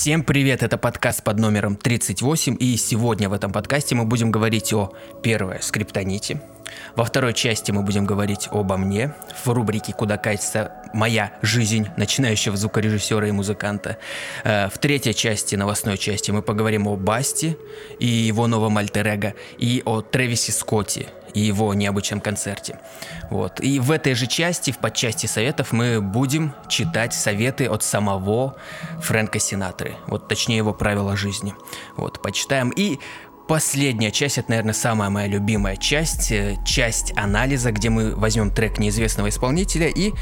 Всем привет, это подкаст под номером 38, и сегодня в этом подкасте мы будем говорить о, первое, скриптоните, во второй части мы будем говорить обо мне, в рубрике «Куда катится моя жизнь начинающего звукорежиссера и музыканта». Э, в третьей части, новостной части, мы поговорим о Басти и его новом альтер и о Трэвисе Скотте и его необычном концерте. Вот. И в этой же части, в подчасти советов, мы будем читать советы от самого Фрэнка Синатры. Вот точнее его правила жизни. Вот, почитаем. И последняя часть, это, наверное, самая моя любимая часть, э, часть анализа, где мы возьмем трек неизвестного исполнителя и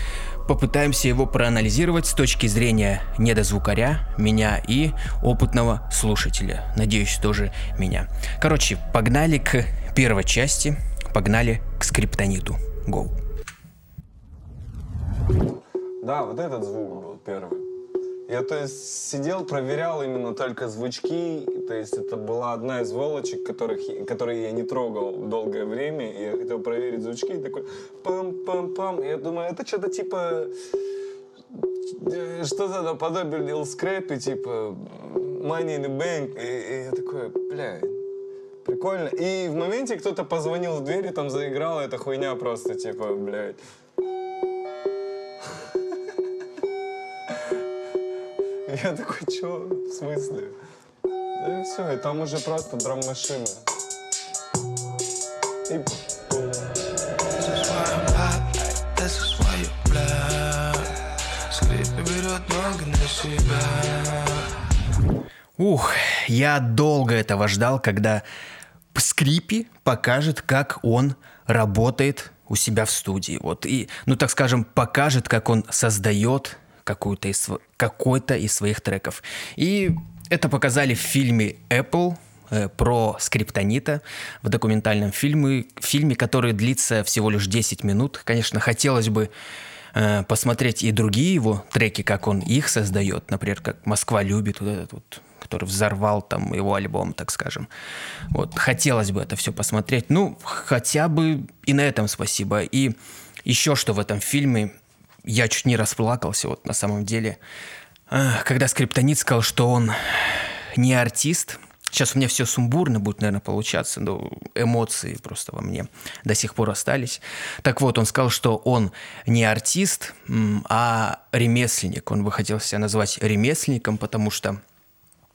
попытаемся его проанализировать с точки зрения недозвукаря, меня и опытного слушателя. Надеюсь, тоже меня. Короче, погнали к первой части, погнали к скриптониту. Go. Да, вот этот звук был первый. Я, то есть, сидел, проверял именно только звучки, то есть это была одна из волочек, которых, которые я не трогал долгое время, и я хотел проверить звучки, и такой пам-пам-пам, я думаю, это что-то типа, что-то наподобие Lil Scrappy, типа Money in the Bank, и, и я такой, блядь, прикольно. И в моменте кто-то позвонил в дверь, и там заиграла эта хуйня просто, типа, блядь. Я такой, чё, в смысле? Да и все, и там уже просто драм-машина. И... Ух, я долго этого ждал, когда Скрипи покажет, как он работает у себя в студии. Вот и, ну так скажем, покажет, как он создает какую-то из, какой-то из своих треков. И это показали в фильме Apple э, про скриптонита в документальном фильме, фильме, который длится всего лишь 10 минут. Конечно, хотелось бы э, посмотреть и другие его треки, как он их создает. Например, как «Москва любит», вот этот вот, который взорвал там его альбом, так скажем. Вот, хотелось бы это все посмотреть. Ну, хотя бы и на этом спасибо. И еще что в этом фильме я чуть не расплакался, вот на самом деле, когда Скриптонит сказал, что он не артист. Сейчас у меня все сумбурно будет, наверное, получаться, но эмоции просто во мне до сих пор остались. Так вот, он сказал, что он не артист, а ремесленник. Он бы хотел себя назвать ремесленником, потому что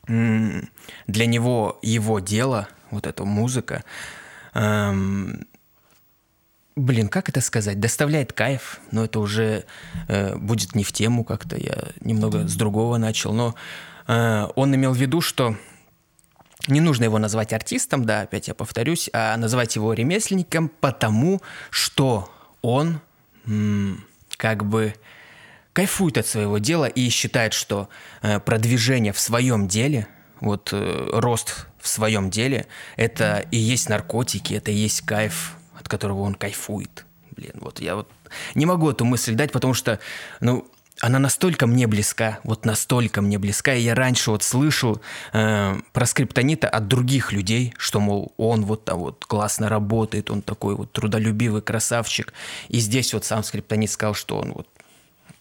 для него его дело, вот эта музыка, эм, Блин, как это сказать? Доставляет кайф, но это уже э, будет не в тему как-то. Я немного с другого начал. Но э, он имел в виду, что не нужно его назвать артистом, да, опять я повторюсь, а называть его ремесленником, потому что он м, как бы кайфует от своего дела и считает, что э, продвижение в своем деле, вот э, рост в своем деле, это и есть наркотики, это и есть кайф от которого он кайфует. Блин, вот я вот не могу эту мысль дать, потому что, ну, она настолько мне близка, вот настолько мне близка, и я раньше вот слышал э, про скриптонита от других людей, что, мол, он вот там вот классно работает, он такой вот трудолюбивый красавчик, и здесь вот сам скриптонит сказал, что он вот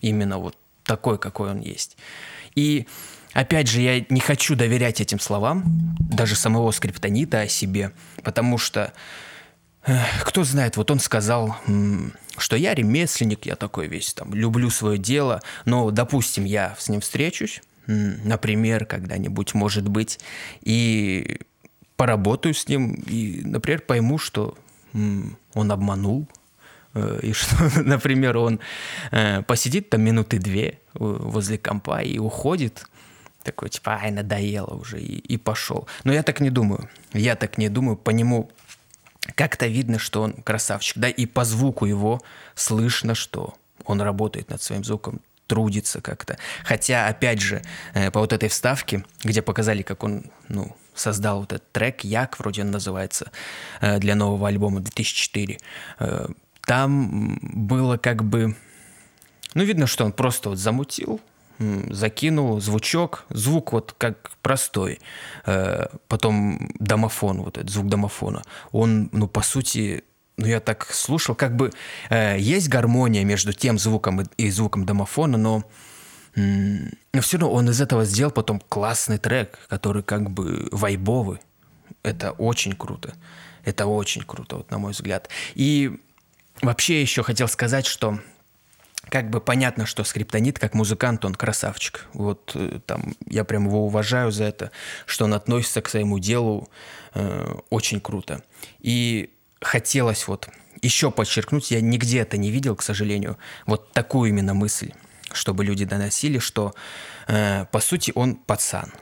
именно вот такой, какой он есть. И опять же, я не хочу доверять этим словам, даже самого скриптонита о себе, потому что кто знает, вот он сказал, что я ремесленник, я такой весь там, люблю свое дело, но, допустим, я с ним встречусь, например, когда-нибудь, может быть, и поработаю с ним, и, например, пойму, что он обманул, и что, например, он э, посидит там минуты две э, возле компа и уходит, такой, типа, ай, надоело уже, и, и пошел. Но я так не думаю. Я так не думаю. По нему как-то видно, что он красавчик, да, и по звуку его слышно, что он работает над своим звуком, трудится как-то. Хотя, опять же, э, по вот этой вставке, где показали, как он, ну, создал вот этот трек, Як, вроде он называется, э, для нового альбома 2004, э, там было как бы, ну, видно, что он просто вот замутил, закинул звучок, звук вот как простой, э, потом домофон, вот этот звук домофона, он, ну, по сути, ну, я так слушал, как бы э, есть гармония между тем звуком и, и звуком домофона, но но все равно он из этого сделал потом классный трек, который как бы вайбовый. Это очень круто. Это очень круто, вот на мой взгляд. И вообще еще хотел сказать, что как бы понятно, что Скриптонит как музыкант, он красавчик. Вот э, там я прям его уважаю за это, что он относится к своему делу э, очень круто. И хотелось вот еще подчеркнуть, я нигде это не видел, к сожалению, вот такую именно мысль, чтобы люди доносили, что э, по сути он пацан,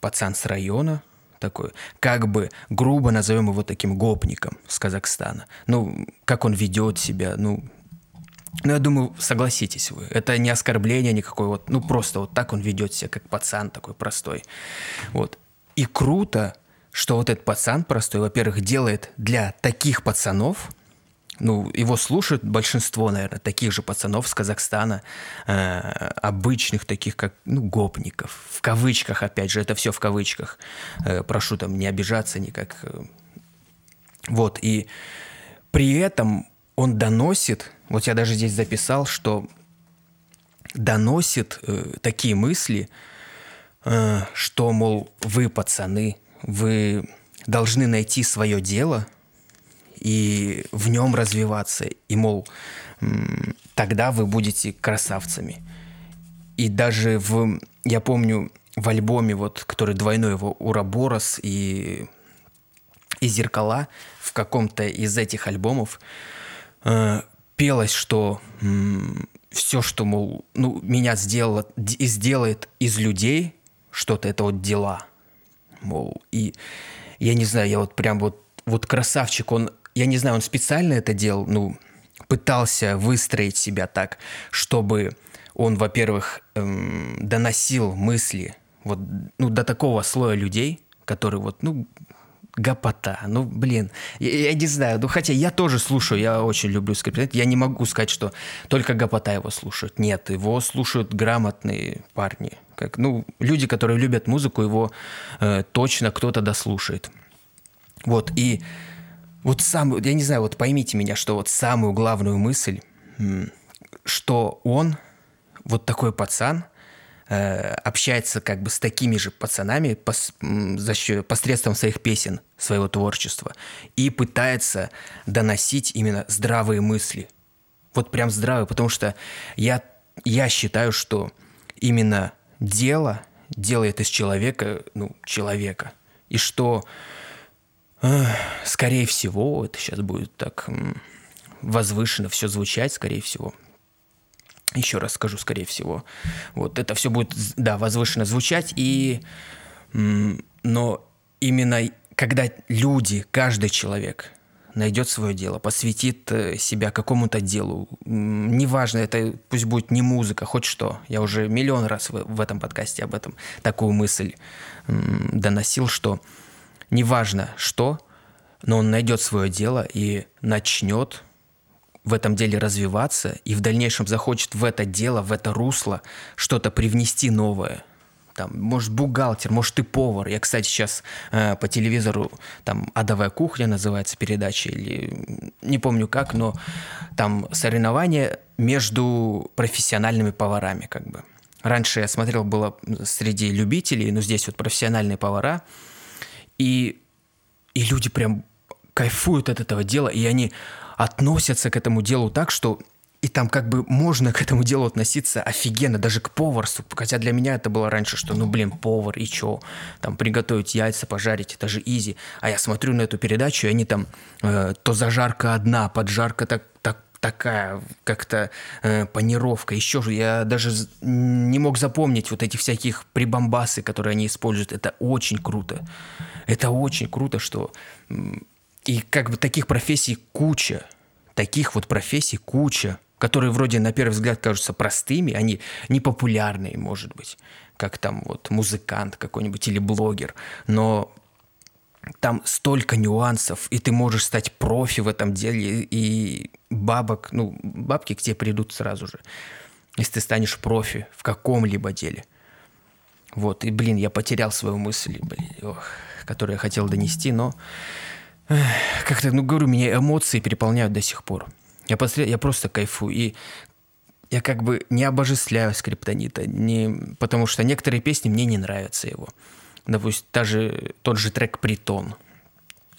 пацан с района, такой, как бы грубо назовем его таким гопником с Казахстана. Ну, как он ведет себя, ну, ну, я думаю, согласитесь вы, это не оскорбление никакое, вот, ну, просто вот так он ведет себя, как пацан такой простой. Вот. И круто, что вот этот пацан простой, во-первых, делает для таких пацанов, ну, его слушают большинство, наверное, таких же пацанов с Казахстана, э, обычных таких, как, ну, гопников, в кавычках, опять же, это все в кавычках. Э, прошу там не обижаться никак. Вот, и при этом он доносит, вот я даже здесь записал, что доносит э, такие мысли, э, что, мол, вы, пацаны, вы должны найти свое дело – и в нем развиваться. И, мол, тогда вы будете красавцами. И даже в, я помню, в альбоме, вот, который двойной его «Ураборос» и, и «Зеркала», в каком-то из этих альбомов э, пелось, что м, все, что, мол, ну, меня сделало, и сделает из людей что-то, это вот дела. Мол, и я не знаю, я вот прям вот, вот красавчик, он я не знаю, он специально это делал, ну, пытался выстроить себя так, чтобы он, во-первых, эм, доносил мысли вот ну, до такого слоя людей, которые вот, ну, гопота. Ну, блин, я, я не знаю. Ну, хотя я тоже слушаю, я очень люблю скриптонит. Я не могу сказать, что только гопота его слушают. Нет, его слушают грамотные парни. Как, ну, люди, которые любят музыку, его э, точно кто-то дослушает. Вот, и вот сам, я не знаю, вот поймите меня, что вот самую главную мысль, что он, вот такой пацан, э, общается как бы с такими же пацанами пос, за счет, посредством своих песен, своего творчества, и пытается доносить именно здравые мысли. Вот прям здравые, потому что я, я считаю, что именно дело делает из человека, ну, человека. И что Скорее всего, это сейчас будет так возвышенно все звучать, скорее всего. Еще раз скажу, скорее всего. Вот это все будет, да, возвышенно звучать, и... Но именно когда люди, каждый человек найдет свое дело, посвятит э, себя какому-то делу, неважно, это пусть будет не музыка, хоть что. Я уже миллион раз в, в этом подкасте об этом такую мысль доносил, что неважно что, но он найдет свое дело и начнет в этом деле развиваться и в дальнейшем захочет в это дело, в это русло что-то привнести новое. Там, может, бухгалтер, может, ты повар. Я, кстати, сейчас э, по телевизору, там, «Адовая кухня» называется передача, или не помню как, но там соревнования между профессиональными поварами, как бы. Раньше я смотрел, было среди любителей, но здесь вот профессиональные повара – и, и люди прям кайфуют от этого дела, и они относятся к этому делу так, что и там как бы можно к этому делу относиться офигенно, даже к поварству. Хотя для меня это было раньше, что ну блин, повар и чё? Там приготовить яйца, пожарить, это же изи. А я смотрю на эту передачу, и они там э, то зажарка одна, поджарка так, так такая как-то э, панировка. Еще же я даже не мог запомнить вот этих всяких прибамбасы, которые они используют. Это очень круто. Это очень круто, что... И как бы таких профессий куча. Таких вот профессий куча, которые вроде на первый взгляд кажутся простыми, они непопулярные, может быть, как там вот музыкант какой-нибудь или блогер. Но там столько нюансов, и ты можешь стать профи в этом деле, и бабок, ну, бабки к тебе придут сразу же, если ты станешь профи в каком-либо деле. Вот, и, блин, я потерял свою мысль, блин, ох, которую я хотел донести, но как-то, ну, говорю, меня эмоции переполняют до сих пор. Я, посред... я просто кайфую, и я как бы не обожествляю скриптонита, не, потому что некоторые песни мне не нравятся его. Допустим, даже тот же трек «Притон»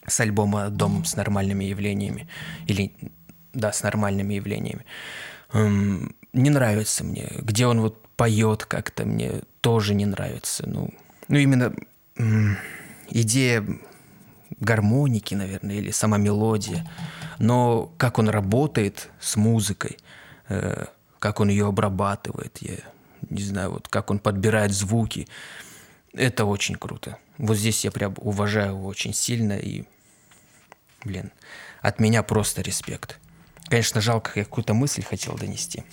с альбома «Дом с нормальными явлениями». Или, да, с нормальными явлениями. Эм, не нравится мне. Где он вот поет как-то, мне тоже не нравится. Ну, ну именно идея гармоники, наверное, или сама мелодия. Но как он работает с музыкой, э, как он ее обрабатывает, я не знаю, вот как он подбирает звуки, это очень круто. Вот здесь я прям уважаю его очень сильно и, блин, от меня просто респект. Конечно, жалко, я какую-то мысль хотел донести.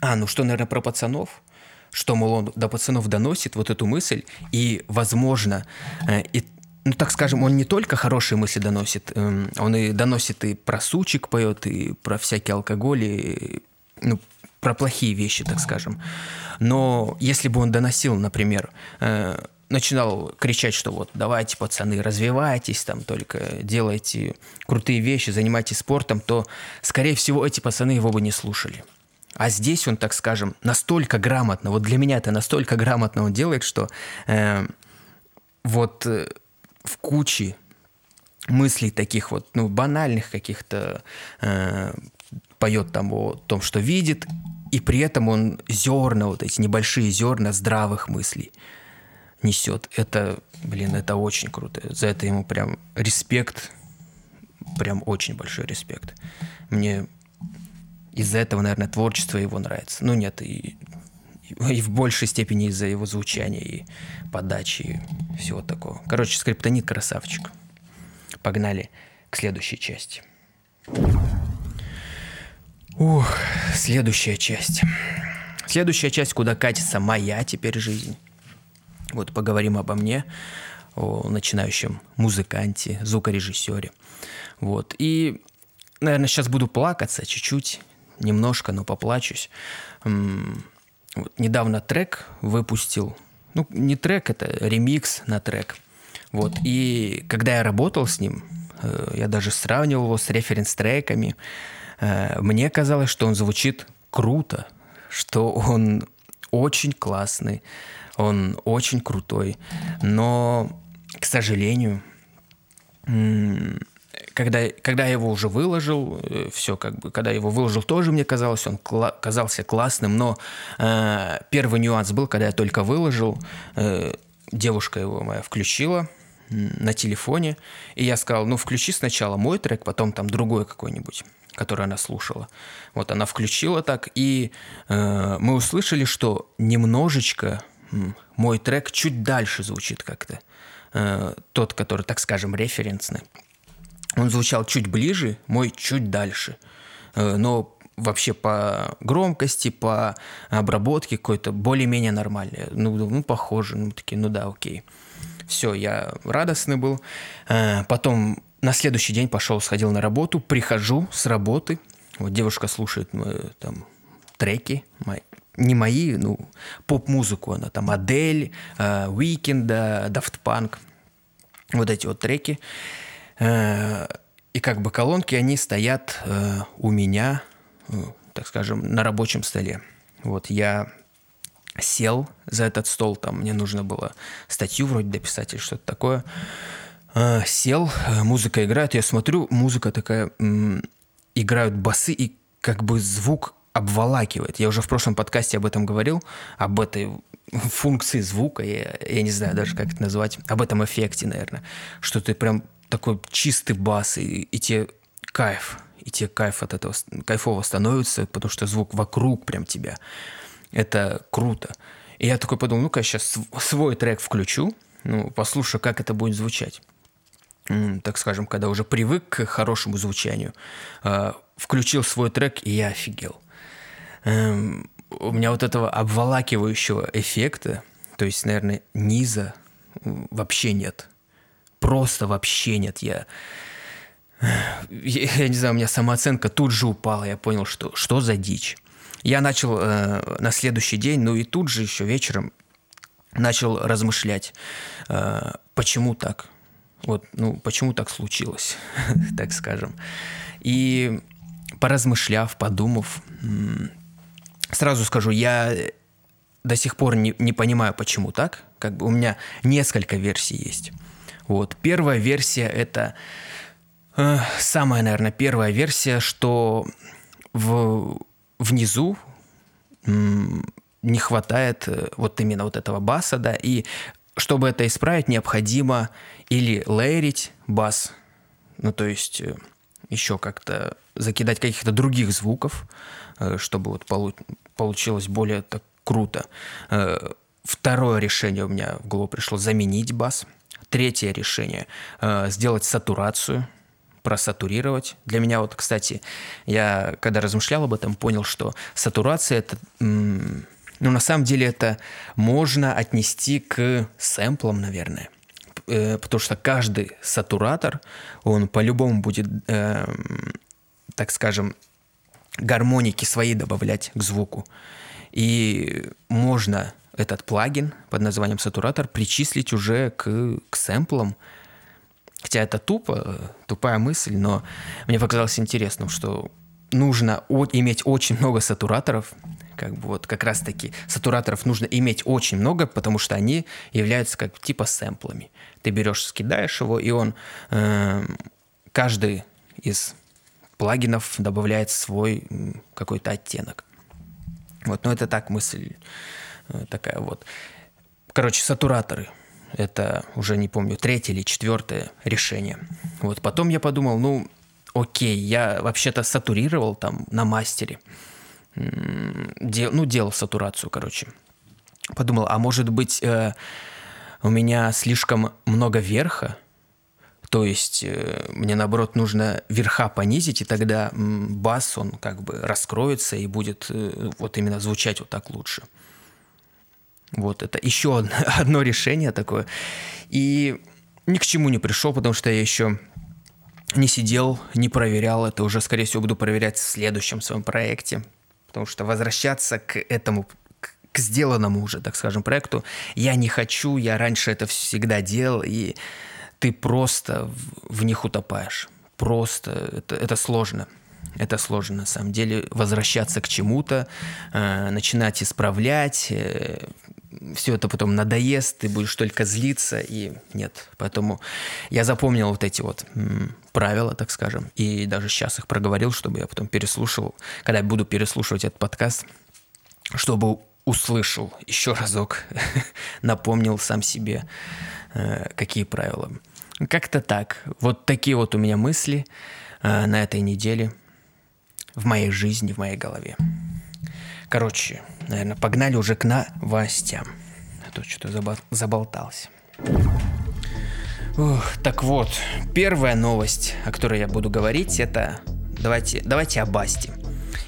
А, ну что, наверное, про пацанов? Что, мол, он до пацанов доносит вот эту мысль, и, возможно, э, и ну, так скажем, он не только хорошие мысли доносит, эм, он и доносит и про сучек поет, и про всякий алкоголь, и, ну, про плохие вещи, так скажем. Но если бы он доносил, например, э, начинал кричать, что вот давайте, пацаны, развивайтесь, там только делайте крутые вещи, занимайтесь спортом, то, скорее всего, эти пацаны его бы не слушали. А здесь он, так скажем, настолько грамотно, вот для меня это настолько грамотно он делает, что э, вот э, в куче мыслей таких вот, ну, банальных каких-то, э, поет там о том, что видит, и при этом он зерна, вот эти небольшие зерна здравых мыслей несет. Это, блин, это очень круто. За это ему прям респект, прям очень большой респект. Мне из-за этого, наверное, творчество его нравится. Ну нет, и и в большей степени из-за его звучания и подачи и всего такого. Короче, скриптонит красавчик. Погнали к следующей части. Ух, следующая часть. Следующая часть, куда катится моя теперь жизнь. Вот поговорим обо мне, о начинающем музыканте, звукорежиссере. Вот. И, наверное, сейчас буду плакаться чуть-чуть, немножко, но поплачусь. Вот, недавно трек выпустил. Ну, не трек, это ремикс на трек. Вот. И когда я работал с ним, э, я даже сравнивал его с референс-треками. Э, мне казалось, что он звучит круто, что он очень классный, он очень крутой. Но, к сожалению, когда, когда я его уже выложил, э, все как бы, когда я его выложил, тоже мне казалось, он кла- казался классным, но э, первый нюанс был, когда я только выложил, э, девушка его моя включила на телефоне, и я сказал, ну включи сначала мой трек, потом там другой какой-нибудь который она слушала. Вот она включила так, и э, мы услышали, что немножечко мой трек чуть дальше звучит как-то. Э, тот, который, так скажем, референсный он звучал чуть ближе, мой чуть дальше. Э, но вообще по громкости, по обработке какой-то более-менее нормальный. Ну, ну, похоже. Ну, такие, ну да, окей. Все, я радостный был. Э, потом на следующий день пошел, сходил на работу, прихожу с работы. Вот девушка слушает мои, там треки, мои, не мои, ну, поп-музыку она, там, Адель, Уикенда, Daft Punk, вот эти вот треки. Э, и как бы колонки, они стоят э, у меня, э, так скажем, на рабочем столе. Вот я сел за этот стол, там мне нужно было статью вроде дописать или что-то такое. Сел, музыка играет, я смотрю, музыка такая, играют басы, и как бы звук обволакивает. Я уже в прошлом подкасте об этом говорил, об этой функции звука, я, я не знаю даже, как это назвать, об этом эффекте, наверное, что ты прям такой чистый бас, и, и тебе кайф, и тебе кайф от этого, кайфово становится, потому что звук вокруг прям тебя. Это круто. И я такой подумал, ну-ка, я сейчас свой трек включу, ну, послушаю, как это будет звучать. Так скажем, когда уже привык к хорошему звучанию. А, включил свой трек, и я офигел. Эм, у меня вот этого обволакивающего эффекта, то есть, наверное, низа вообще нет просто вообще нет. Я, я, я не знаю, у меня самооценка тут же упала. Я понял, что что за дичь. Я начал э, на следующий день, ну и тут же еще вечером начал размышлять, э, почему так. Вот, ну, почему так случилось, так скажем. И поразмышляв, подумав, сразу скажу, я до сих пор не, не понимаю, почему так. Как бы у меня несколько версий есть. Вот. Первая версия это э, самая, наверное, первая версия, что в, внизу не хватает э, вот именно вот этого баса, да, и чтобы это исправить, необходимо или лейерить бас, ну то есть э, еще как-то закидать каких-то других звуков, э, чтобы вот получилось более так круто. Второе решение у меня в голову пришло заменить бас. Третье решение сделать сатурацию, просатурировать. Для меня вот, кстати, я когда размышлял об этом, понял, что сатурация это ну, на самом деле это можно отнести к сэмплам, наверное. Э, потому что каждый сатуратор, он по-любому будет, э, так скажем, гармоники свои добавлять к звуку. И можно этот плагин под названием сатуратор причислить уже к, к сэмплам. Хотя это тупо, тупая мысль, но мне показалось интересным, что нужно иметь очень много сатураторов, как бы вот как раз-таки сатураторов нужно иметь очень много, потому что они являются как типа сэмплами. Ты берешь, скидаешь его, и он э, каждый из плагинов добавляет свой какой-то оттенок. Вот, но это так мысль э, такая вот. Короче, сатураторы. Это уже не помню, третье или четвертое решение. Вот потом я подумал, ну, окей, я вообще-то сатурировал там на мастере дел, ну, делал сатурацию, короче. Подумал, а может быть, э, у меня слишком много верха, то есть э, мне, наоборот, нужно верха понизить, и тогда бас, он как бы раскроется и будет э, вот именно звучать вот так лучше. Вот это еще одно решение такое. И ни к чему не пришел, потому что я еще не сидел, не проверял это. Уже, скорее всего, буду проверять в следующем своем проекте потому что возвращаться к этому к сделанному уже, так скажем, проекту я не хочу, я раньше это всегда делал, и ты просто в, в них утопаешь. Просто это, это сложно. Это сложно на самом деле. Возвращаться к чему-то, э, начинать исправлять, э, все это потом надоест, ты будешь только злиться, и нет. Поэтому я запомнил вот эти вот м, правила, так скажем, и даже сейчас их проговорил, чтобы я потом переслушивал, когда я буду переслушивать этот подкаст, чтобы услышал еще разок, напомнил сам себе, э, какие правила. Как-то так. Вот такие вот у меня мысли э, на этой неделе в моей жизни, в моей голове. Короче, наверное, погнали уже к новостям. А то что-то заболтался. Ух, так вот, первая новость, о которой я буду говорить, это давайте, давайте о Басте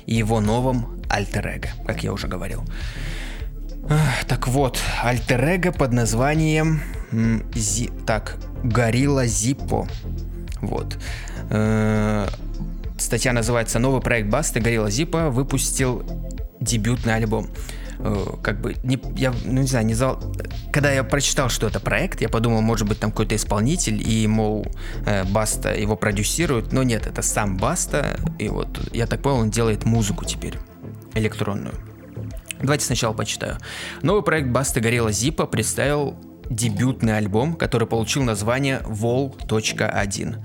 и его новом альтер как я уже говорил. Так вот, альтер под названием Зи, так, Горилла Зиппо. Вот. Э, статья называется «Новый проект Басты Горилла Зиппо выпустил дебютный альбом. Э, как бы, не, я, ну не знаю, не знал, когда я прочитал, что это проект, я подумал, может быть, там какой-то исполнитель, и, мол, э, Баста его продюсирует, но нет, это сам Баста, и вот, я так понял, он делает музыку теперь, электронную. Давайте сначала почитаю. Новый проект Баста Горела Зипа представил дебютный альбом, который получил название Vol.1.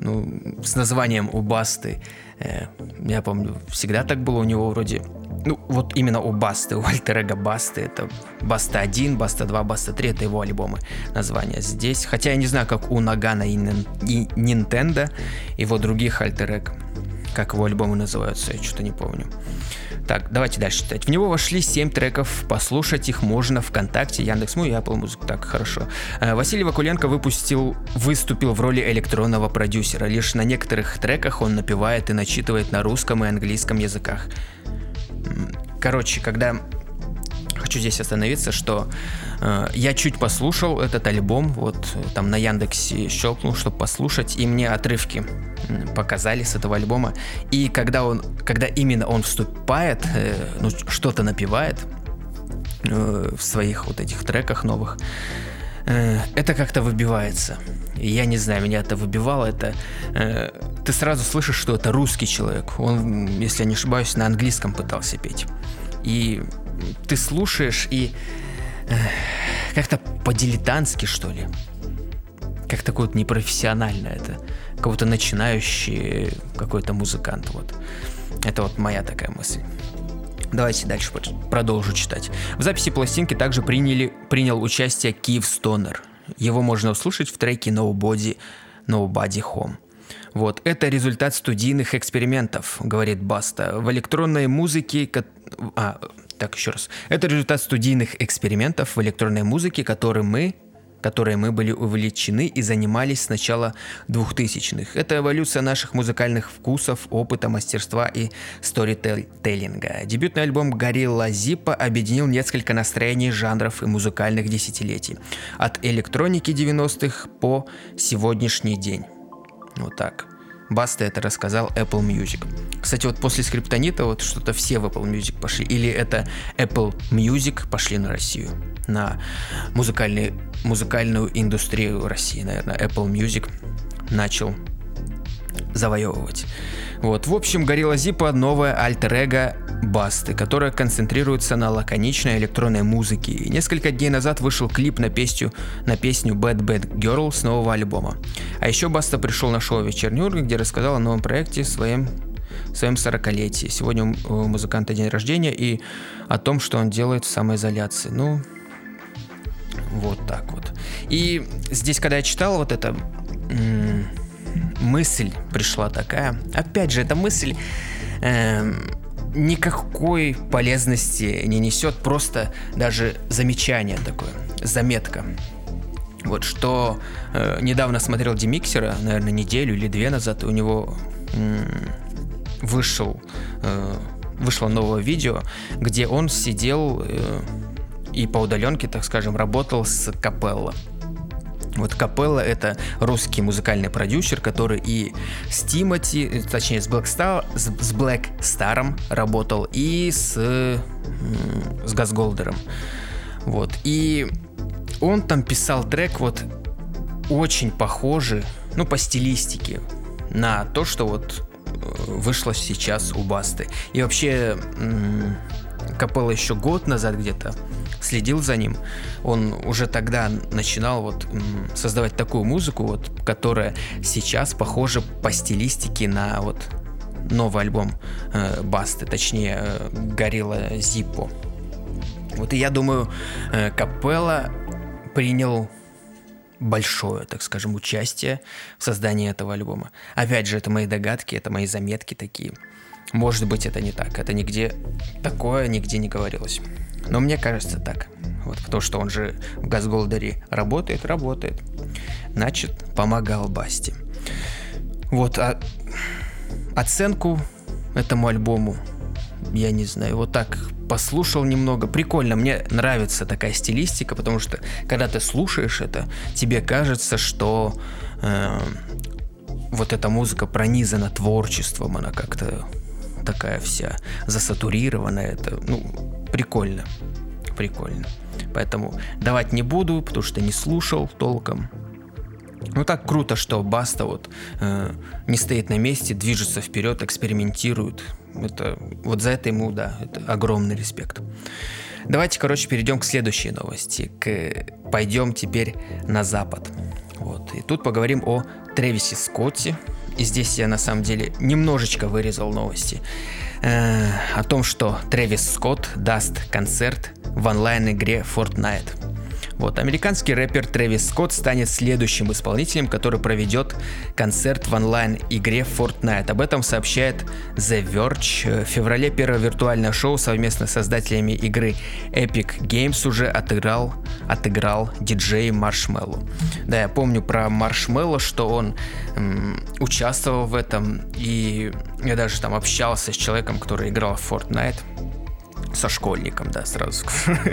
Ну, с названием у Басты, э, я помню, всегда так было у него вроде ну, вот именно у Басты, у альтер Басты, это Баста 1, Баста 2, Баста 3, это его альбомы названия здесь. Хотя я не знаю, как у Нагана и, Nintendo, его других альтер как его альбомы называются, я что-то не помню. Так, давайте дальше читать. В него вошли 7 треков, послушать их можно ВКонтакте, Яндекс.Му и Apple Music. Так, хорошо. Э, Василий Вакуленко выпустил, выступил в роли электронного продюсера. Лишь на некоторых треках он напевает и начитывает на русском и английском языках. Короче, когда хочу здесь остановиться, что э, я чуть послушал этот альбом, вот там на Яндексе щелкнул, чтобы послушать, и мне отрывки показали с этого альбома. И когда он, когда именно он вступает, э, ну что-то напевает э, в своих вот этих треках новых, э, это как-то выбивается. Я не знаю, меня это выбивало, это... Э, ты сразу слышишь, что это русский человек. Он, если я не ошибаюсь, на английском пытался петь. и ты слушаешь, и э, как-то по-дилетантски, что ли. Как такое вот непрофессионально это. Кого-то начинающий какой-то музыкант. Вот. Это вот моя такая мысль. Давайте дальше продолжу читать. В записи пластинки также приняли, принял участие Киев Стонер. Его можно услышать в треке Nobody, Nobody Home. Вот, это результат студийных экспериментов, говорит Баста. В электронной музыке... А, так, еще раз. Это результат студийных экспериментов в электронной музыке, которые мы которой мы были увлечены и занимались с начала 2000-х. Это эволюция наших музыкальных вкусов, опыта, мастерства и сторителлинга. Дебютный альбом Горилла Зипа объединил несколько настроений, жанров и музыкальных десятилетий. От электроники 90-х по сегодняшний день. Вот так. Баста это рассказал Apple Music. Кстати, вот после скриптонита вот что-то все в Apple Music пошли. Или это Apple Music пошли на Россию. На музыкальную индустрию России, наверное. Apple Music начал завоевывать. Вот. В общем, Горилла Зипа новая альтер-эго Басты, которая концентрируется на лаконичной электронной музыке. И несколько дней назад вышел клип на песню, на песню Bad Bad Girl с нового альбома. А еще Баста пришел на шоу «Вечерний Ургант», где рассказал о новом проекте своем своем 40-летии. Сегодня у музыканта день рождения и о том, что он делает в самоизоляции. Ну, вот так вот. И здесь, когда я читал вот это, мысль пришла такая. Опять же, эта мысль э, никакой полезности не несет, просто даже замечание такое, заметка. Вот что э, недавно смотрел Демиксера, наверное, неделю или две назад, у него э, вышел, э, вышло новое видео, где он сидел э, и по удаленке, так скажем, работал с капелло. Вот Капелла — это русский музыкальный продюсер, который и с Тимати, точнее с Black, Star, с, с Black Starом работал, и с, с Газголдером. Вот. И он там писал трек вот очень похожий, ну, по стилистике, на то, что вот э, вышло сейчас у Басты. И вообще Капелла еще год назад где-то следил за ним. Он уже тогда начинал вот создавать такую музыку, вот, которая сейчас похожа по стилистике на вот новый альбом э, Басты, точнее э, Горилла Зиппо. Вот и я думаю, э, Капелла принял большое, так скажем, участие в создании этого альбома. Опять же, это мои догадки, это мои заметки такие. Может быть, это не так. Это нигде такое нигде не говорилось. Но мне кажется так. Вот, потому что он же в Газголдере работает, работает. Значит, помогал Басти. Вот, а оценку этому альбому я не знаю, вот так послушал немного. Прикольно, мне нравится такая стилистика, потому что когда ты слушаешь это, тебе кажется, что э, вот эта музыка пронизана творчеством, она как-то такая вся засатурированная. Это, ну, прикольно. Прикольно. Поэтому давать не буду, потому что не слушал толком. Ну так круто, что Баста вот э, не стоит на месте, движется вперед, экспериментирует. Это вот за это ему, да, это огромный респект. Давайте, короче, перейдем к следующей новости. К... Пойдем теперь на запад. Вот. И тут поговорим о Тревисе Скотте. И здесь я на самом деле немножечко вырезал новости. Э, о том, что Трэвис Скотт даст концерт в онлайн-игре Fortnite. Вот, американский рэпер Трэвис Скотт станет следующим исполнителем, который проведет концерт в онлайн-игре Fortnite. Об этом сообщает The Verge. В феврале первое виртуальное шоу совместно с создателями игры Epic Games уже отыграл, отыграл диджей Маршмелло. Да, я помню про Маршмелло, что он м, участвовал в этом, и я даже там общался с человеком, который играл в Fortnite со школьником, да, сразу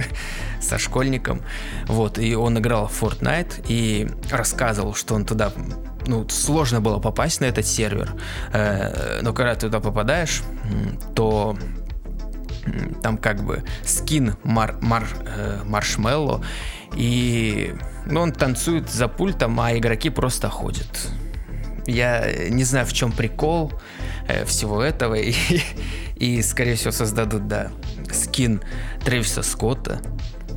со школьником. Вот, и он играл в Fortnite и рассказывал, что он туда ну, сложно было попасть на этот сервер, э, но когда ты туда попадаешь, то там как бы скин мар, мар, э, маршмелло, и ну, он танцует за пультом, а игроки просто ходят. Я не знаю, в чем прикол э, всего этого, и, и, скорее всего, создадут, да, скин Трэвиса Скотта.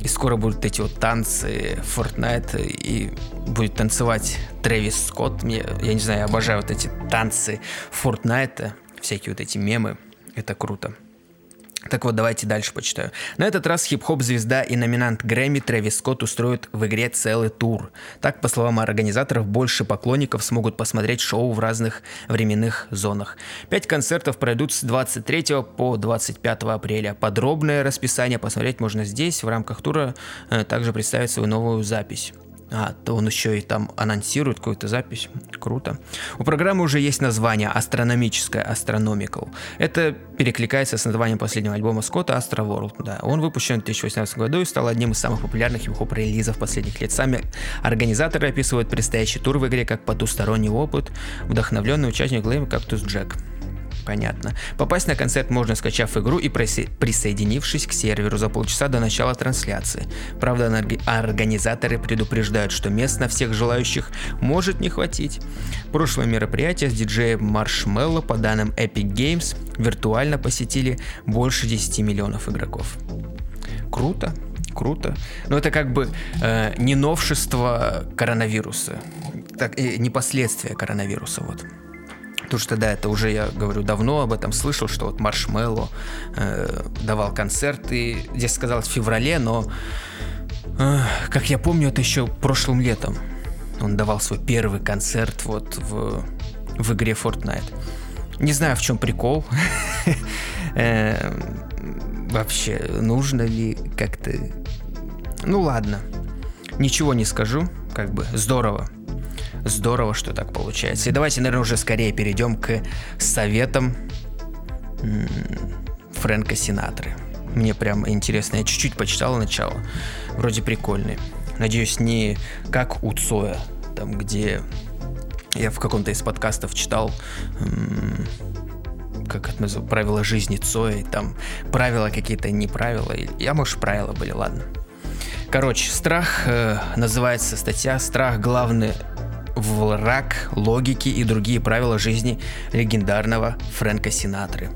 И скоро будут эти вот танцы Fortnite, и будет танцевать Трэвис Скотт. Мне, я не знаю, я обожаю вот эти танцы Fortnite, всякие вот эти мемы. Это круто. Так вот, давайте дальше почитаю. На этот раз хип-хоп-звезда и номинант Грэмми Трэвис Скотт устроит в игре целый тур. Так, по словам организаторов, больше поклонников смогут посмотреть шоу в разных временных зонах. Пять концертов пройдут с 23 по 25 апреля. Подробное расписание посмотреть можно здесь. В рамках тура э, также представить свою новую запись. А, то он еще и там анонсирует какую-то запись. Круто. У программы уже есть название астрономическое, Astronomical. Это перекликается с названием последнего альбома Скотта Astro World. Да, он выпущен в 2018 году и стал одним из самых популярных хип-хоп релизов последних лет. Сами организаторы описывают предстоящий тур в игре как потусторонний опыт, вдохновленный участник Глэм Кактус Джек понятно. Попасть на концерт можно, скачав игру и присоединившись к серверу за полчаса до начала трансляции. Правда, организаторы предупреждают, что мест на всех желающих может не хватить. Прошлое мероприятие с диджеем Маршмелло, по данным Epic Games, виртуально посетили больше 10 миллионов игроков. Круто, круто. Но это как бы э, не новшество коронавируса, так, э, не последствия коронавируса, вот. Потому что, да, это уже, я говорю, давно об этом слышал, что вот Маршмелло э, давал концерт, и здесь сказал в феврале, но, э, как я помню, это еще прошлым летом. Он давал свой первый концерт вот в, в игре Fortnite. Не знаю, в чем прикол. Э, вообще, нужно ли как-то... Ну ладно, ничего не скажу, как бы здорово. Здорово, что так получается. И давайте, наверное, уже скорее перейдем к советам Фрэнка Синатры. Мне прям интересно. Я чуть-чуть почитал начало. Вроде прикольный. Надеюсь, не как у Цоя, там, где я в каком-то из подкастов читал, как это называется, правила жизни Цоя, там правила какие-то не правила. Я, может, правила были, ладно. Короче, страх э, называется статья «Страх главный враг логики и другие правила жизни легендарного Фрэнка Синатры.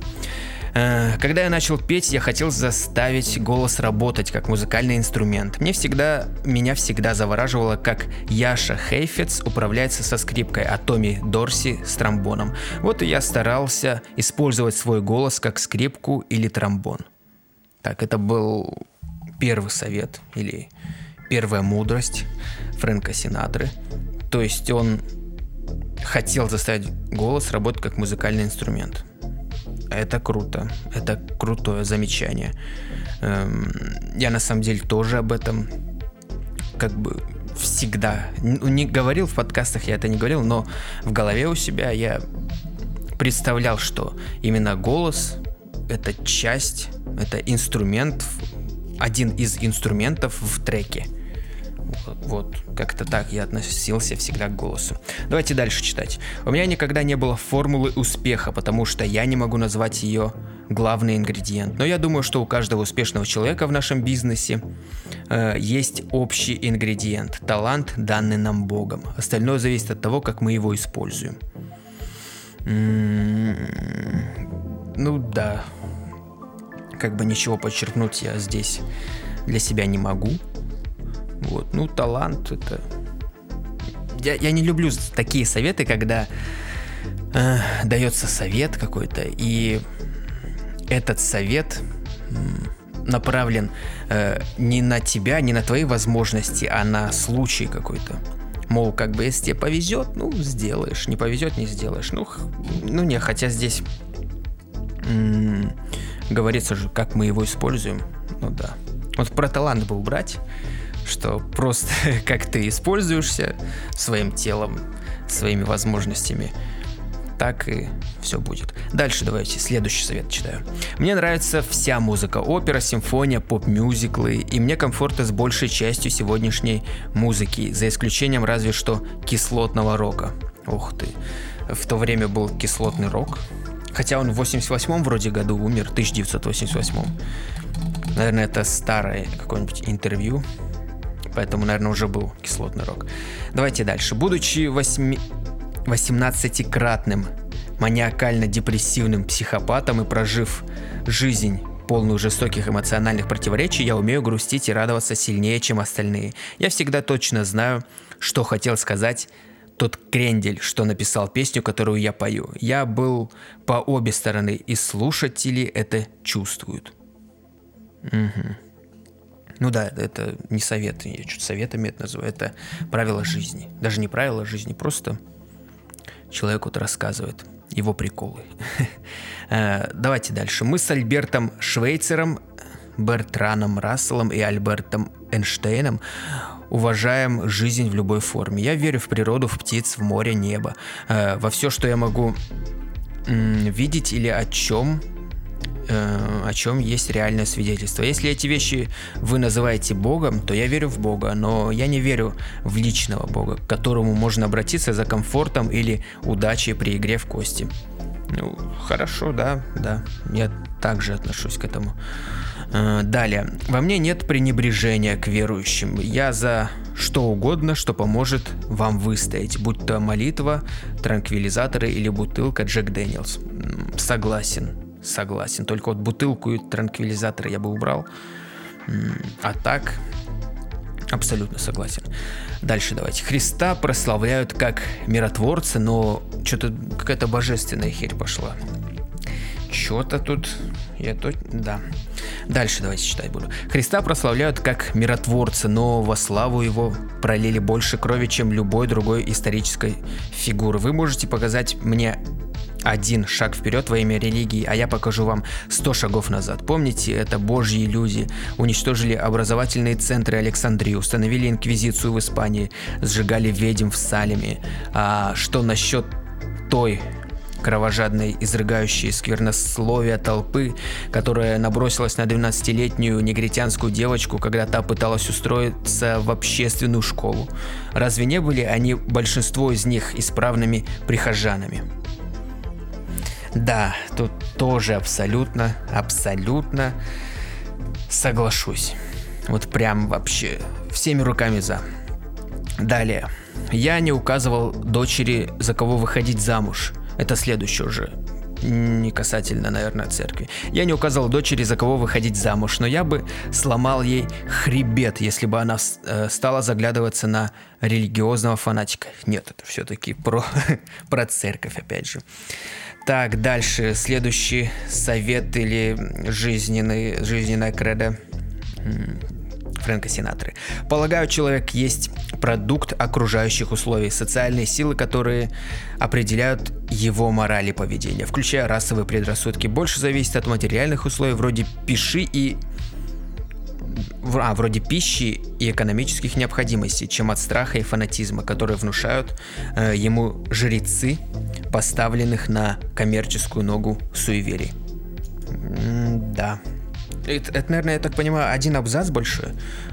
Э, когда я начал петь, я хотел заставить голос работать как музыкальный инструмент. Мне всегда, меня всегда завораживало, как Яша Хейфец управляется со скрипкой, а Томми Дорси с тромбоном. Вот и я старался использовать свой голос как скрипку или тромбон. Так, это был первый совет или первая мудрость Фрэнка Синатры. То есть он хотел заставить голос работать как музыкальный инструмент. Это круто. Это крутое замечание. Эм, я на самом деле тоже об этом как бы всегда не говорил в подкастах, я это не говорил, но в голове у себя я представлял, что именно голос это часть, это инструмент, один из инструментов в треке. Вот, как-то так я относился всегда к голосу. Давайте дальше читать. У меня никогда не было формулы успеха, потому что я не могу назвать ее главный ингредиент. Но я думаю, что у каждого успешного человека в нашем бизнесе э, есть общий ингредиент – талант, данный нам Богом. Остальное зависит от того, как мы его используем. М-м-м, ну да, как бы ничего подчеркнуть я здесь для себя не могу. Вот, ну, талант это... Я, я не люблю такие советы, когда э, дается совет какой-то, и этот совет направлен э, не на тебя, не на твои возможности, а на случай какой-то. Мол, как бы если тебе повезет, ну, сделаешь. Не повезет, не сделаешь. Ну, ну не, хотя здесь м- говорится же, как мы его используем. Ну да. Вот про талант бы убрать что просто как ты используешься своим телом, своими возможностями, так и все будет. Дальше давайте следующий совет читаю. Мне нравится вся музыка, опера, симфония, поп-мюзиклы, и мне комфортно с большей частью сегодняшней музыки, за исключением разве что кислотного рока. Ух ты, в то время был кислотный рок, хотя он в 88 вроде году умер, 1988. Наверное, это старое какое-нибудь интервью Поэтому, наверное, уже был кислотный рок. Давайте дальше. Будучи 8... 18-кратным маниакально-депрессивным психопатом и прожив жизнь полную жестоких эмоциональных противоречий, я умею грустить и радоваться сильнее, чем остальные. Я всегда точно знаю, что хотел сказать тот крендель, что написал песню, которую я пою. Я был по обе стороны, и слушатели это чувствуют. Угу. Ну да, это не совет, я что-то советами это называю, это правила жизни. Даже не правила жизни, просто человек вот рассказывает его приколы. Э, давайте дальше. Мы с Альбертом Швейцером, Бертраном Расселом и Альбертом Эйнштейном уважаем жизнь в любой форме. Я верю в природу, в птиц, в море, небо, э, во все, что я могу видеть или о чем о чем есть реальное свидетельство. Если эти вещи вы называете Богом, то я верю в Бога, но я не верю в личного Бога, к которому можно обратиться за комфортом или удачей при игре в кости. Ну, хорошо, да, да, я также отношусь к этому. Э, далее. Во мне нет пренебрежения к верующим. Я за что угодно, что поможет вам выстоять, будь то молитва, транквилизаторы или бутылка Джек Дэниелс. Согласен согласен. Только вот бутылку и транквилизатор я бы убрал. А так, абсолютно согласен. Дальше давайте. Христа прославляют как миротворца, но что-то какая-то божественная херь пошла. Что-то тут... Я тут... Да. Дальше давайте читать буду. Христа прославляют как миротворца, но во славу его пролили больше крови, чем любой другой исторической фигуры. Вы можете показать мне один шаг вперед во имя религии, а я покажу вам 100 шагов назад. Помните, это божьи иллюзии. Уничтожили образовательные центры Александрии, установили инквизицию в Испании, сжигали ведьм в Салеме. А что насчет той кровожадной, изрыгающей сквернословия толпы, которая набросилась на 12-летнюю негритянскую девочку, когда та пыталась устроиться в общественную школу. Разве не были они, большинство из них, исправными прихожанами? Да, тут тоже абсолютно, абсолютно соглашусь. Вот прям вообще всеми руками за. Далее. Я не указывал дочери, за кого выходить замуж. Это следующее уже не касательно, наверное, церкви. Я не указал дочери, за кого выходить замуж, но я бы сломал ей хребет, если бы она э, стала заглядываться на религиозного фанатика. Нет, это все-таки про, про церковь, опять же. Так, дальше. Следующий совет или жизненный, жизненная кредо Фрэнка Синатры. Полагаю, человек есть продукт окружающих условий, социальные силы, которые определяют его мораль и поведение, включая расовые предрассудки. Больше зависит от материальных условий, вроде пиши и а, вроде пищи и экономических необходимостей, чем от страха и фанатизма, которые внушают э, ему жрецы, поставленных на коммерческую ногу суеверий. М да. Это, это, наверное, я так понимаю, один абзац большой,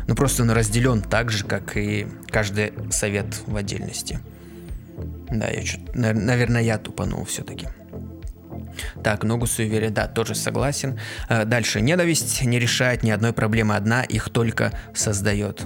но просто он разделен так же, как и каждый совет в отдельности. Да, я чуть, наверное, я тупанул все-таки. Так, ногу суеверия, да, тоже согласен. Э, дальше. Ненависть не решает ни одной проблемы одна, их только создает.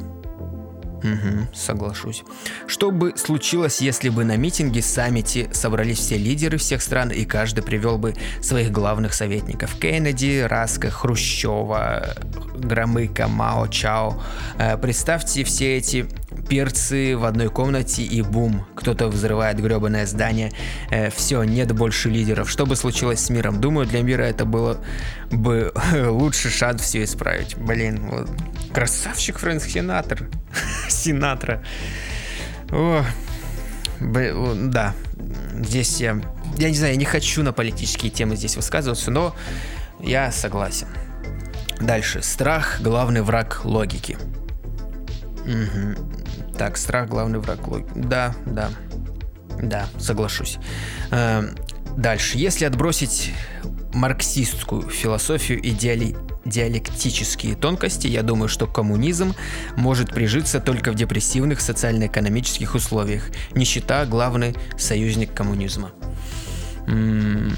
Угу, соглашусь. Что бы случилось, если бы на митинге саммите собрались все лидеры всех стран и каждый привел бы своих главных советников? Кеннеди, Раска, Хрущева, Громыка, Мао, Чао. Э, представьте все эти перцы в одной комнате и бум, кто-то взрывает гребаное здание. Э, все, нет больше лидеров. Что бы случилось с миром? Думаю, для мира это было бы лучший шанс все исправить. Блин, вот. красавчик Фрэнк Синатор. Синатра. О, б, да, здесь я, я не знаю, я не хочу на политические темы здесь высказываться, но я согласен. Дальше. Страх – главный враг логики. Так, страх главный враг логики. Да, да. Да, соглашусь. Э, дальше. Если отбросить марксистскую философию идеали диалектические тонкости, я думаю, что коммунизм может прижиться только в депрессивных социально-экономических условиях. Нищета – главный союзник коммунизма. М-м,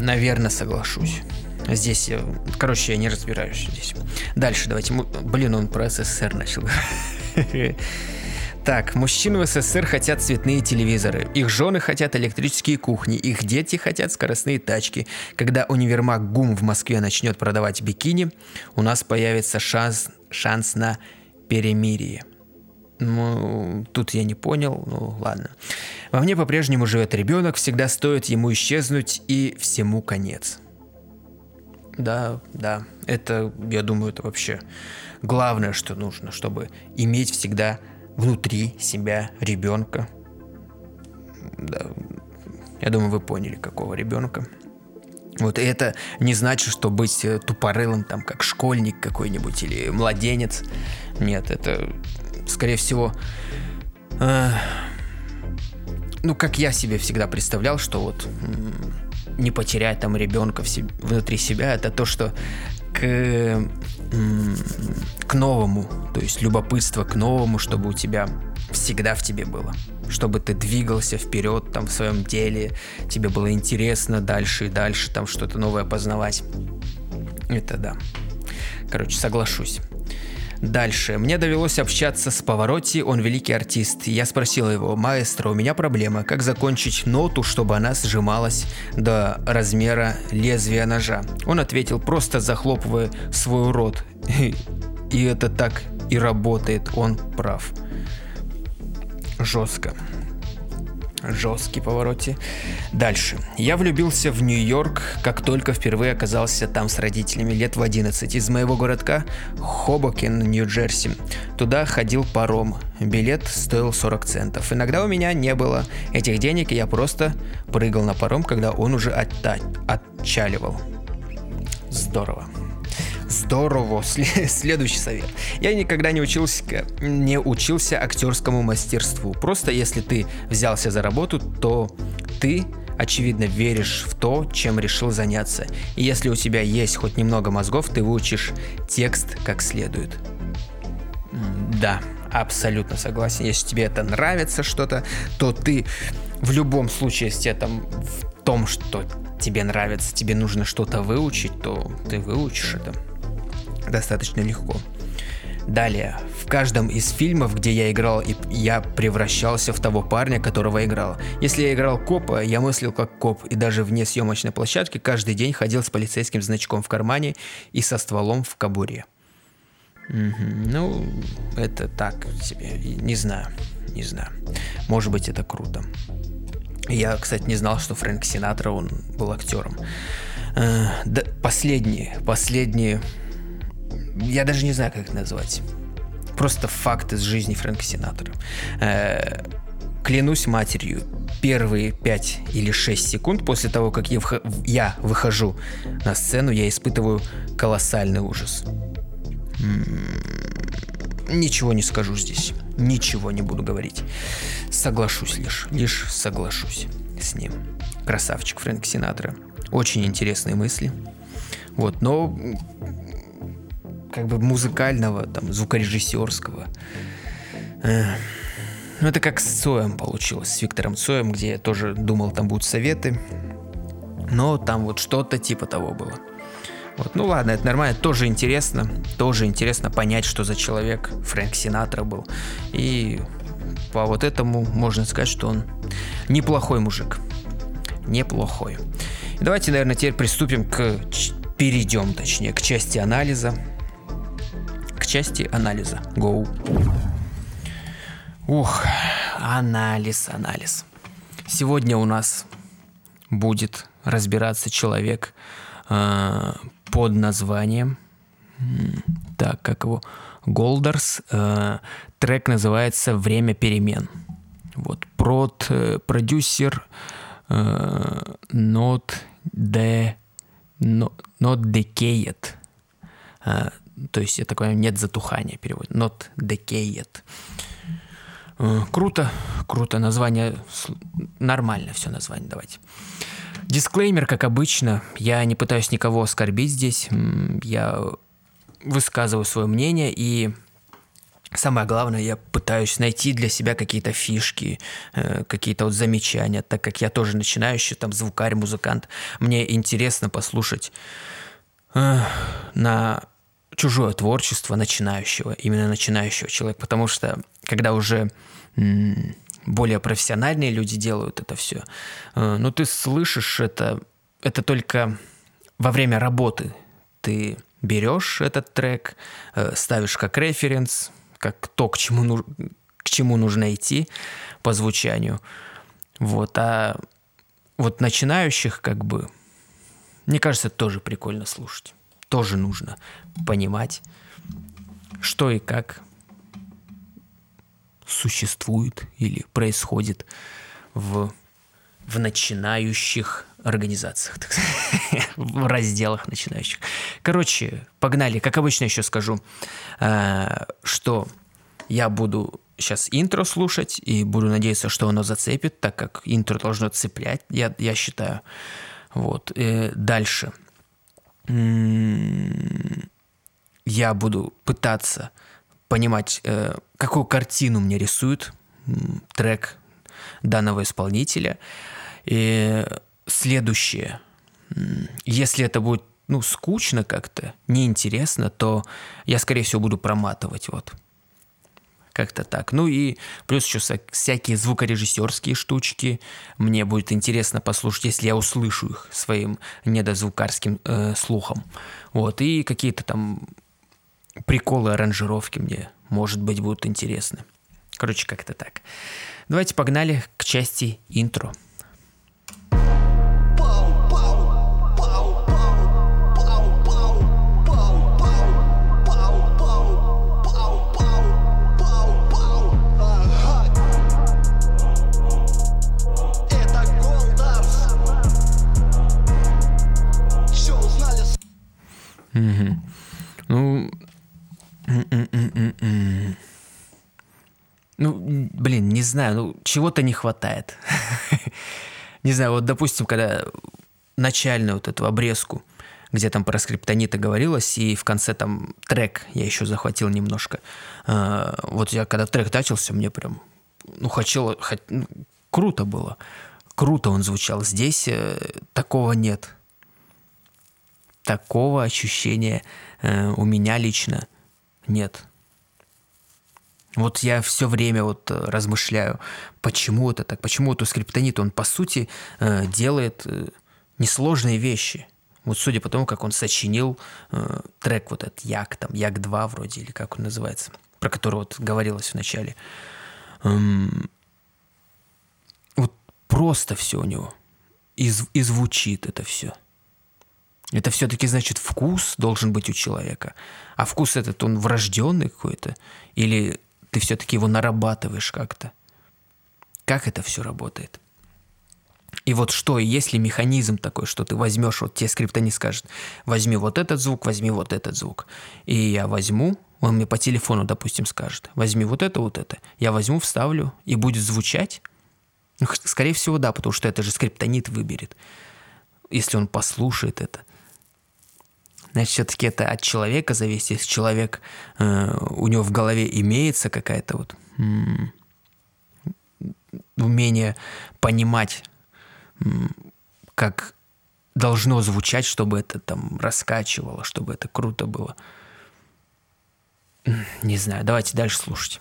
наверное, соглашусь. Здесь, короче, я не разбираюсь здесь. Дальше давайте. Блин, он про СССР начал. Так, мужчины в СССР хотят цветные телевизоры, их жены хотят электрические кухни, их дети хотят скоростные тачки. Когда универмаг ГУМ в Москве начнет продавать бикини, у нас появится шанс, шанс на перемирие. Ну, тут я не понял, ну ладно. Во мне по-прежнему живет ребенок, всегда стоит ему исчезнуть и всему конец. Да, да, это, я думаю, это вообще главное, что нужно, чтобы иметь всегда внутри себя ребенка. Да, я думаю, вы поняли, какого ребенка. Вот и это не значит, что быть э, тупорылым, там, как школьник какой-нибудь или младенец. Нет, это, скорее всего, э, ну, как я себе всегда представлял, что вот не потерять там ребенка в себе, внутри себя, это то, что к, к новому, то есть любопытство к новому, чтобы у тебя всегда в тебе было. Чтобы ты двигался вперед там в своем деле, тебе было интересно дальше и дальше там что-то новое познавать. Это да. Короче, соглашусь. Дальше. Мне довелось общаться с Повороти, он великий артист. Я спросил его, маэстро, у меня проблема, как закончить ноту, чтобы она сжималась до размера лезвия ножа. Он ответил, просто захлопывая свой рот. И это так и работает, он прав. Жестко жесткий повороте. Дальше. Я влюбился в Нью-Йорк, как только впервые оказался там с родителями лет в 11 из моего городка Хобокен, Нью-Джерси. Туда ходил паром. Билет стоил 40 центов. Иногда у меня не было этих денег, и я просто прыгал на паром, когда он уже отта- отчаливал. Здорово. Здорово. Следующий совет. Я никогда не учился, не учился актерскому мастерству. Просто если ты взялся за работу, то ты очевидно веришь в то, чем решил заняться. И если у тебя есть хоть немного мозгов, ты выучишь текст как следует. Да, абсолютно согласен. Если тебе это нравится что-то, то ты в любом случае, если там в том, что тебе нравится, тебе нужно что-то выучить, то ты выучишь это достаточно легко. Далее, в каждом из фильмов, где я играл, я превращался в того парня, которого играл. Если я играл копа, я мыслил как коп, и даже вне съемочной площадки каждый день ходил с полицейским значком в кармане и со стволом в кобуре. Угу. Ну, это так себе, не знаю, не знаю. Может быть, это круто. Я, кстати, не знал, что Фрэнк Синатра, он был актером. Э, да, последние, последние я даже не знаю, как это назвать. Просто факт из жизни Фрэнка Синатора. Э, клянусь матерью, первые 5 или 6 секунд после того, как я, вх... я выхожу на сцену, я испытываю колоссальный ужас. Ничего не скажу здесь. Ничего не буду говорить. Соглашусь лишь. Лишь соглашусь с ним. Красавчик Фрэнк Синатра. Очень интересные мысли. Вот, но как бы музыкального, там, звукорежиссерского. Ну, это как с Цоем получилось, с Виктором Цоем, где я тоже думал, там будут советы. Но там вот что-то типа того было. Вот, ну ладно, это нормально, тоже интересно. Тоже интересно понять, что за человек Фрэнк Синатра был. И по вот этому можно сказать, что он неплохой мужик. Неплохой. Давайте, наверное, теперь приступим к... Перейдем, точнее, к части анализа части анализа. Go. Ух, анализ, анализ. Сегодня у нас будет разбираться человек э, под названием, так, как его, Голдерс. Э, трек называется «Время перемен». Вот, прод, э, продюсер, э, not, de, not, то есть это такое нет затухания перевод. Not decayed. Э, круто, круто. Название нормально все название. Давайте. Дисклеймер, как обычно. Я не пытаюсь никого оскорбить здесь. Я высказываю свое мнение и Самое главное, я пытаюсь найти для себя какие-то фишки, э, какие-то вот замечания, так как я тоже начинающий, там, звукарь, музыкант. Мне интересно послушать э, на чужое творчество начинающего, именно начинающего человека, потому что когда уже более профессиональные люди делают это все, э, ну ты слышишь это, это только во время работы. Ты берешь этот трек, э, ставишь как референс, как то, к чему, к чему нужно идти по звучанию. Вот, а вот начинающих как бы, мне кажется, тоже прикольно слушать. Тоже нужно понимать, что и как существует или происходит в, в начинающих организациях, так сказать, в разделах начинающих. Короче, погнали. Как обычно еще скажу, э, что я буду сейчас интро слушать и буду надеяться, что оно зацепит, так как интро должно цеплять, я, я считаю. Вот. И э, дальше. Я буду пытаться понимать, э, какую картину мне рисует трек данного исполнителя. И следующее. Если это будет ну, скучно как-то, неинтересно, то я, скорее всего, буду проматывать. Вот. Как-то так. Ну и плюс еще всякие звукорежиссерские штучки. Мне будет интересно послушать, если я услышу их своим недозвукарским э, слухом. Вот. И какие-то там приколы аранжировки мне, может быть, будут интересны. Короче, как-то так. Давайте погнали к части интро. Знаю, ну, чего-то не хватает. не знаю, вот, допустим, когда начальную вот эту обрезку, где там про скриптонита говорилось, и в конце там трек я еще захватил немножко. А, вот я когда трек начался, мне прям, ну, хотел, хот... ну, круто было. Круто он звучал. Здесь э, такого нет такого ощущения э, у меня лично нет. Вот я все время вот э, размышляю, почему это так, почему вот у скриптонита он по сути э, делает э, несложные вещи. Вот судя по тому, как он сочинил э, трек вот этот Як, там Як 2 вроде, или как он называется, про который вот говорилось в начале. Эм, вот просто все у него. И, и звучит это все. Это все-таки значит вкус должен быть у человека. А вкус этот, он врожденный какой-то? Или ты все-таки его нарабатываешь как-то? Как это все работает? И вот что, если механизм такой, что ты возьмешь, вот тебе скрипта не скажет, возьми вот этот звук, возьми вот этот звук. И я возьму, он мне по телефону, допустим, скажет, возьми вот это, вот это. Я возьму, вставлю, и будет звучать. Ну, скорее всего, да, потому что это же скриптонит выберет, если он послушает это – значит, все-таки это от человека зависит. Если человек, э, у него в голове имеется какая-то вот м- умение понимать, м- как должно звучать, чтобы это там раскачивало, чтобы это круто было. Не знаю, давайте дальше слушать.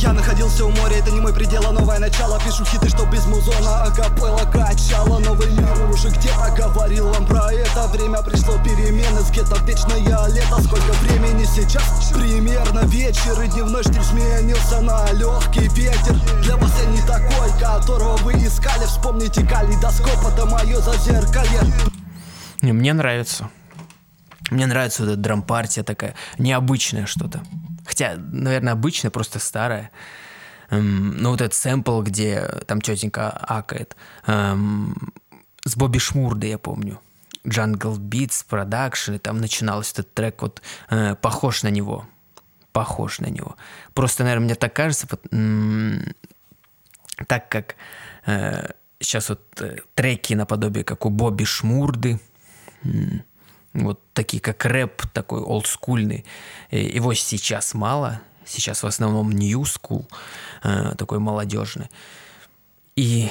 Я находился у моря, это не мой предел, а новое начало. Пишу хиты, что без музона, акапелла качала Новый мир. Уже где-то говорил вам про это? Время пришло перемены, с где-то вечное лето Сколько времени сейчас? Примерно вечер И дневной штиль сменился на легкий ветер. Для вас я не такой, которого вы искали. Вспомните калейдоскоп, это мое зазеркалье. Мне нравится. Мне нравится вот эта драм-партия такая, необычное что-то. Хотя, наверное, обычная, просто старая. Эм, ну, вот этот сэмпл, где там тетенька акает. Эм, с Бобби Шмурда, я помню. Jungle Beats Production, и там начинался этот трек, вот э, похож на него. Похож на него. Просто, наверное, мне так кажется, так как э, сейчас вот э, треки наподобие, как у Бобби Шмурды, вот такие как рэп такой олдскульный, его сейчас мало, сейчас в основном new school, э, такой молодежный. И,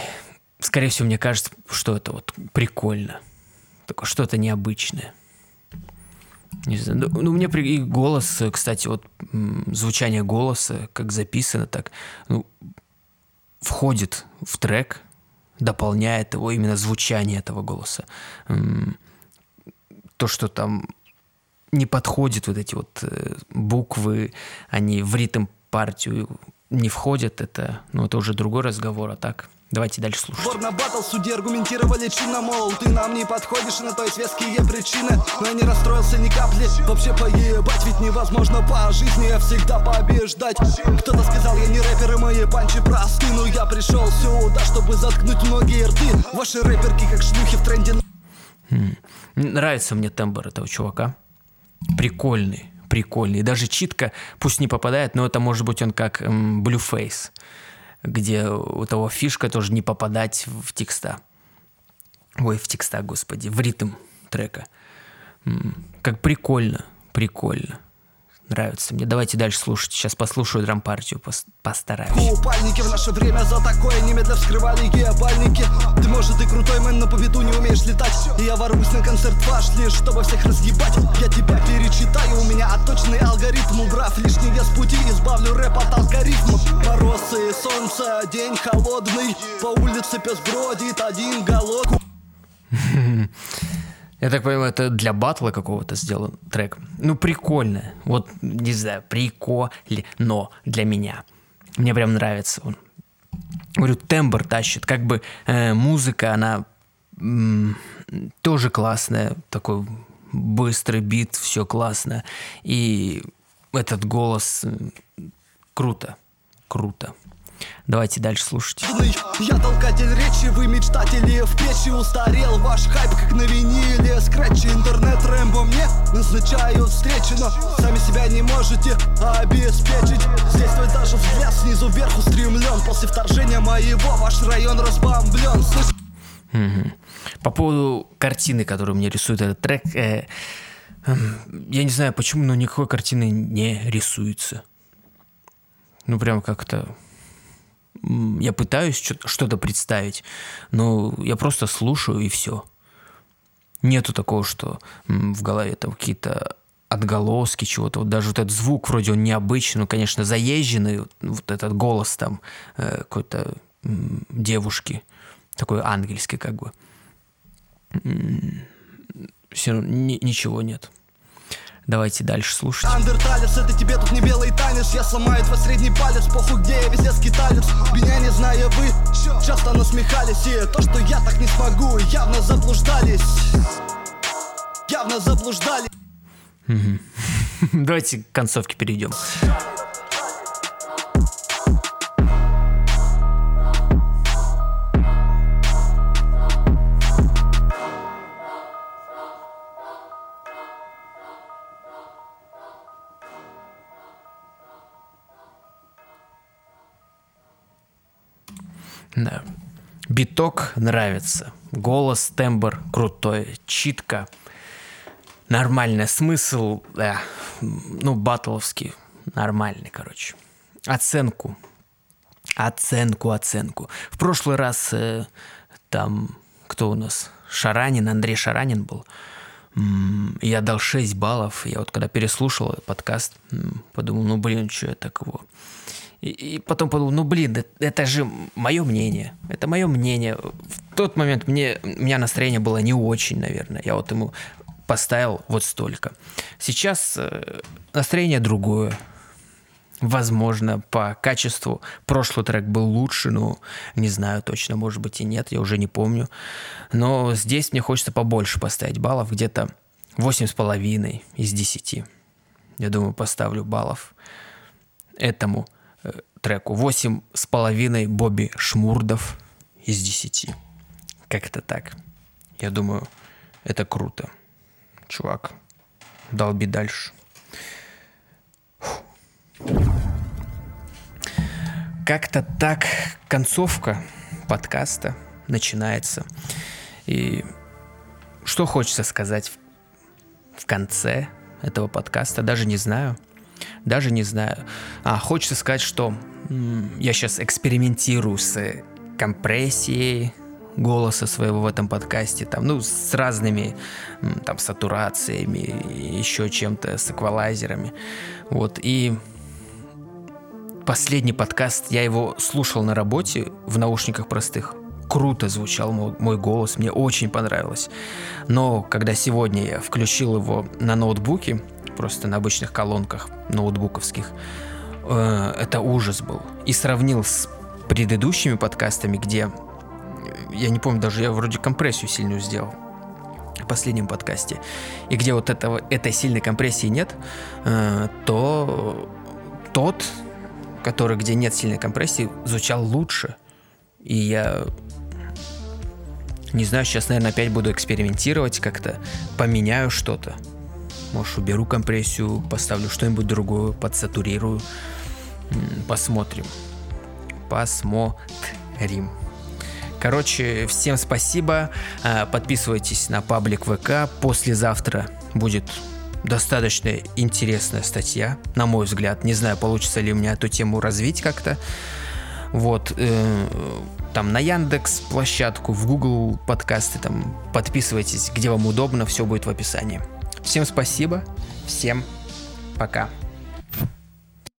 скорее всего, мне кажется, что это вот прикольно. такое что-то необычное. Не знаю, ну, ну, мне при... и голос, кстати, вот звучание голоса, как записано, так, ну, входит в трек, дополняет его именно звучание этого голоса. То, что там не подходит вот эти вот э, буквы, они в ритм партию не входят, это, ну, это уже другой разговор, а так Давайте дальше слушать. Бор на батл, судьи аргументировали чинно, мол, ты нам не подходишь, на то есть веские причины. Но я не расстроился ни капли, вообще поебать, ведь невозможно по жизни я всегда побеждать. Кто-то сказал, я не рэпер, и мои панчи просты, но я пришел сюда, чтобы заткнуть многие рты. Ваши рэперки как шлюхи в тренде. Нравится мне тембр этого чувака. Прикольный, прикольный. Даже читка, пусть не попадает, но это может быть он как эм, Blueface где у того фишка тоже не попадать в текста. Ой, в текста, господи, в ритм трека. Как прикольно, прикольно. Нравится мне. Давайте дальше слушать. Сейчас послушаю драм-партию, пос постараюсь. Купальники в наше время за такое немедля вскрывали геобальники. Ты, может, и крутой мэн, но по виду не умеешь летать. И я ворвусь на концерт ваш лишь, чтобы всех разъебать. Я тебя перечитаю, у меня отточенный алгоритм. Убрав лишний вес пути, избавлю рэп от алгоритмов. Мороз и солнце, день холодный. По улице пес бродит, один голодный. Я так понимаю, это для батла какого-то сделан трек. Ну, прикольно. Вот, не знаю, прикольно, но для меня. Мне прям нравится он. Говорю, тембр тащит. Как бы э, музыка, она м- тоже классная. Такой быстрый бит, все классно. И этот голос круто. Круто. Давайте дальше слушать. Я толкатель речи, вы мечтатели в печи Устарел ваш хайп, как на виниле Скретчи, интернет, рэмбо мне назначают встречи Но сами себя не можете обеспечить Здесь твой даже взгляд снизу вверх устремлен После вторжения моего ваш район разбомблен Слышь... Угу. По поводу картины, которую мне рисует этот трек, э, э, я не знаю почему, но никакой картины не рисуется. Ну, прям как-то я пытаюсь что-то представить, но я просто слушаю и все. Нету такого, что в голове там какие-то отголоски чего-то. Вот даже вот этот звук вроде он необычный, ну, конечно, заезженный, вот этот голос там э, какой-то девушки, такой ангельский как бы. Все равно ни, ничего нет. Давайте дальше слушать. Андерталец, это тебе тут не белый танец. Я сломаю твой средний палец, похуй где я везде скиталец. Меня не зная вы, часто насмехались. И то, что я так не смогу, явно заблуждались. Явно заблуждались. Давайте к концовке перейдем. Да. Биток нравится. Голос, тембр крутой. Читка. Нормальный смысл. Да. Ну, батловский. Нормальный, короче. Оценку. Оценку, оценку. В прошлый раз э, там кто у нас? Шаранин, Андрей Шаранин был. Я дал 6 баллов. Я вот когда переслушал подкаст, подумал, ну блин, что я так его и, и потом подумал, ну блин, это, это же мое мнение. Это мое мнение. В тот момент мне, у меня настроение было не очень, наверное. Я вот ему поставил вот столько. Сейчас э, настроение другое. Возможно, по качеству прошлый трек был лучше, но не знаю точно, может быть и нет, я уже не помню. Но здесь мне хочется побольше поставить баллов, где-то 8,5 из 10. Я думаю, поставлю баллов этому Э, треку. Восемь с половиной Бобби Шмурдов из десяти. Как-то так. Я думаю, это круто. Чувак, долби дальше. Как-то так концовка подкаста начинается. И что хочется сказать в конце этого подкаста, даже не знаю – даже не знаю. А, хочется сказать, что я сейчас экспериментирую с компрессией, голоса своего в этом подкасте, там, ну, с разными там сатурациями, еще чем-то, с эквалайзерами. Вот, и последний подкаст, я его слушал на работе в наушниках простых. Круто звучал мой, мой голос, мне очень понравилось. Но когда сегодня я включил его на ноутбуке, просто на обычных колонках ноутбуковских, э, это ужас был. И сравнил с предыдущими подкастами, где я не помню, даже я вроде компрессию сильную сделал в последнем подкасте, и где вот этого, этой сильной компрессии нет, э, то тот, который, где нет сильной компрессии, звучал лучше. И я не знаю, сейчас, наверное, опять буду экспериментировать как-то, поменяю что-то. Может, уберу компрессию, поставлю что-нибудь другое, подсатурирую. Посмотрим. Посмотрим. Короче, всем спасибо. А, подписывайтесь на паблик ВК. Послезавтра будет достаточно интересная статья, на мой взгляд. Не знаю, получится ли у меня эту тему развить как-то. Вот, э, там на Яндекс площадку, в Google подкасты, там подписывайтесь, где вам удобно, все будет в описании. Всем спасибо, всем пока.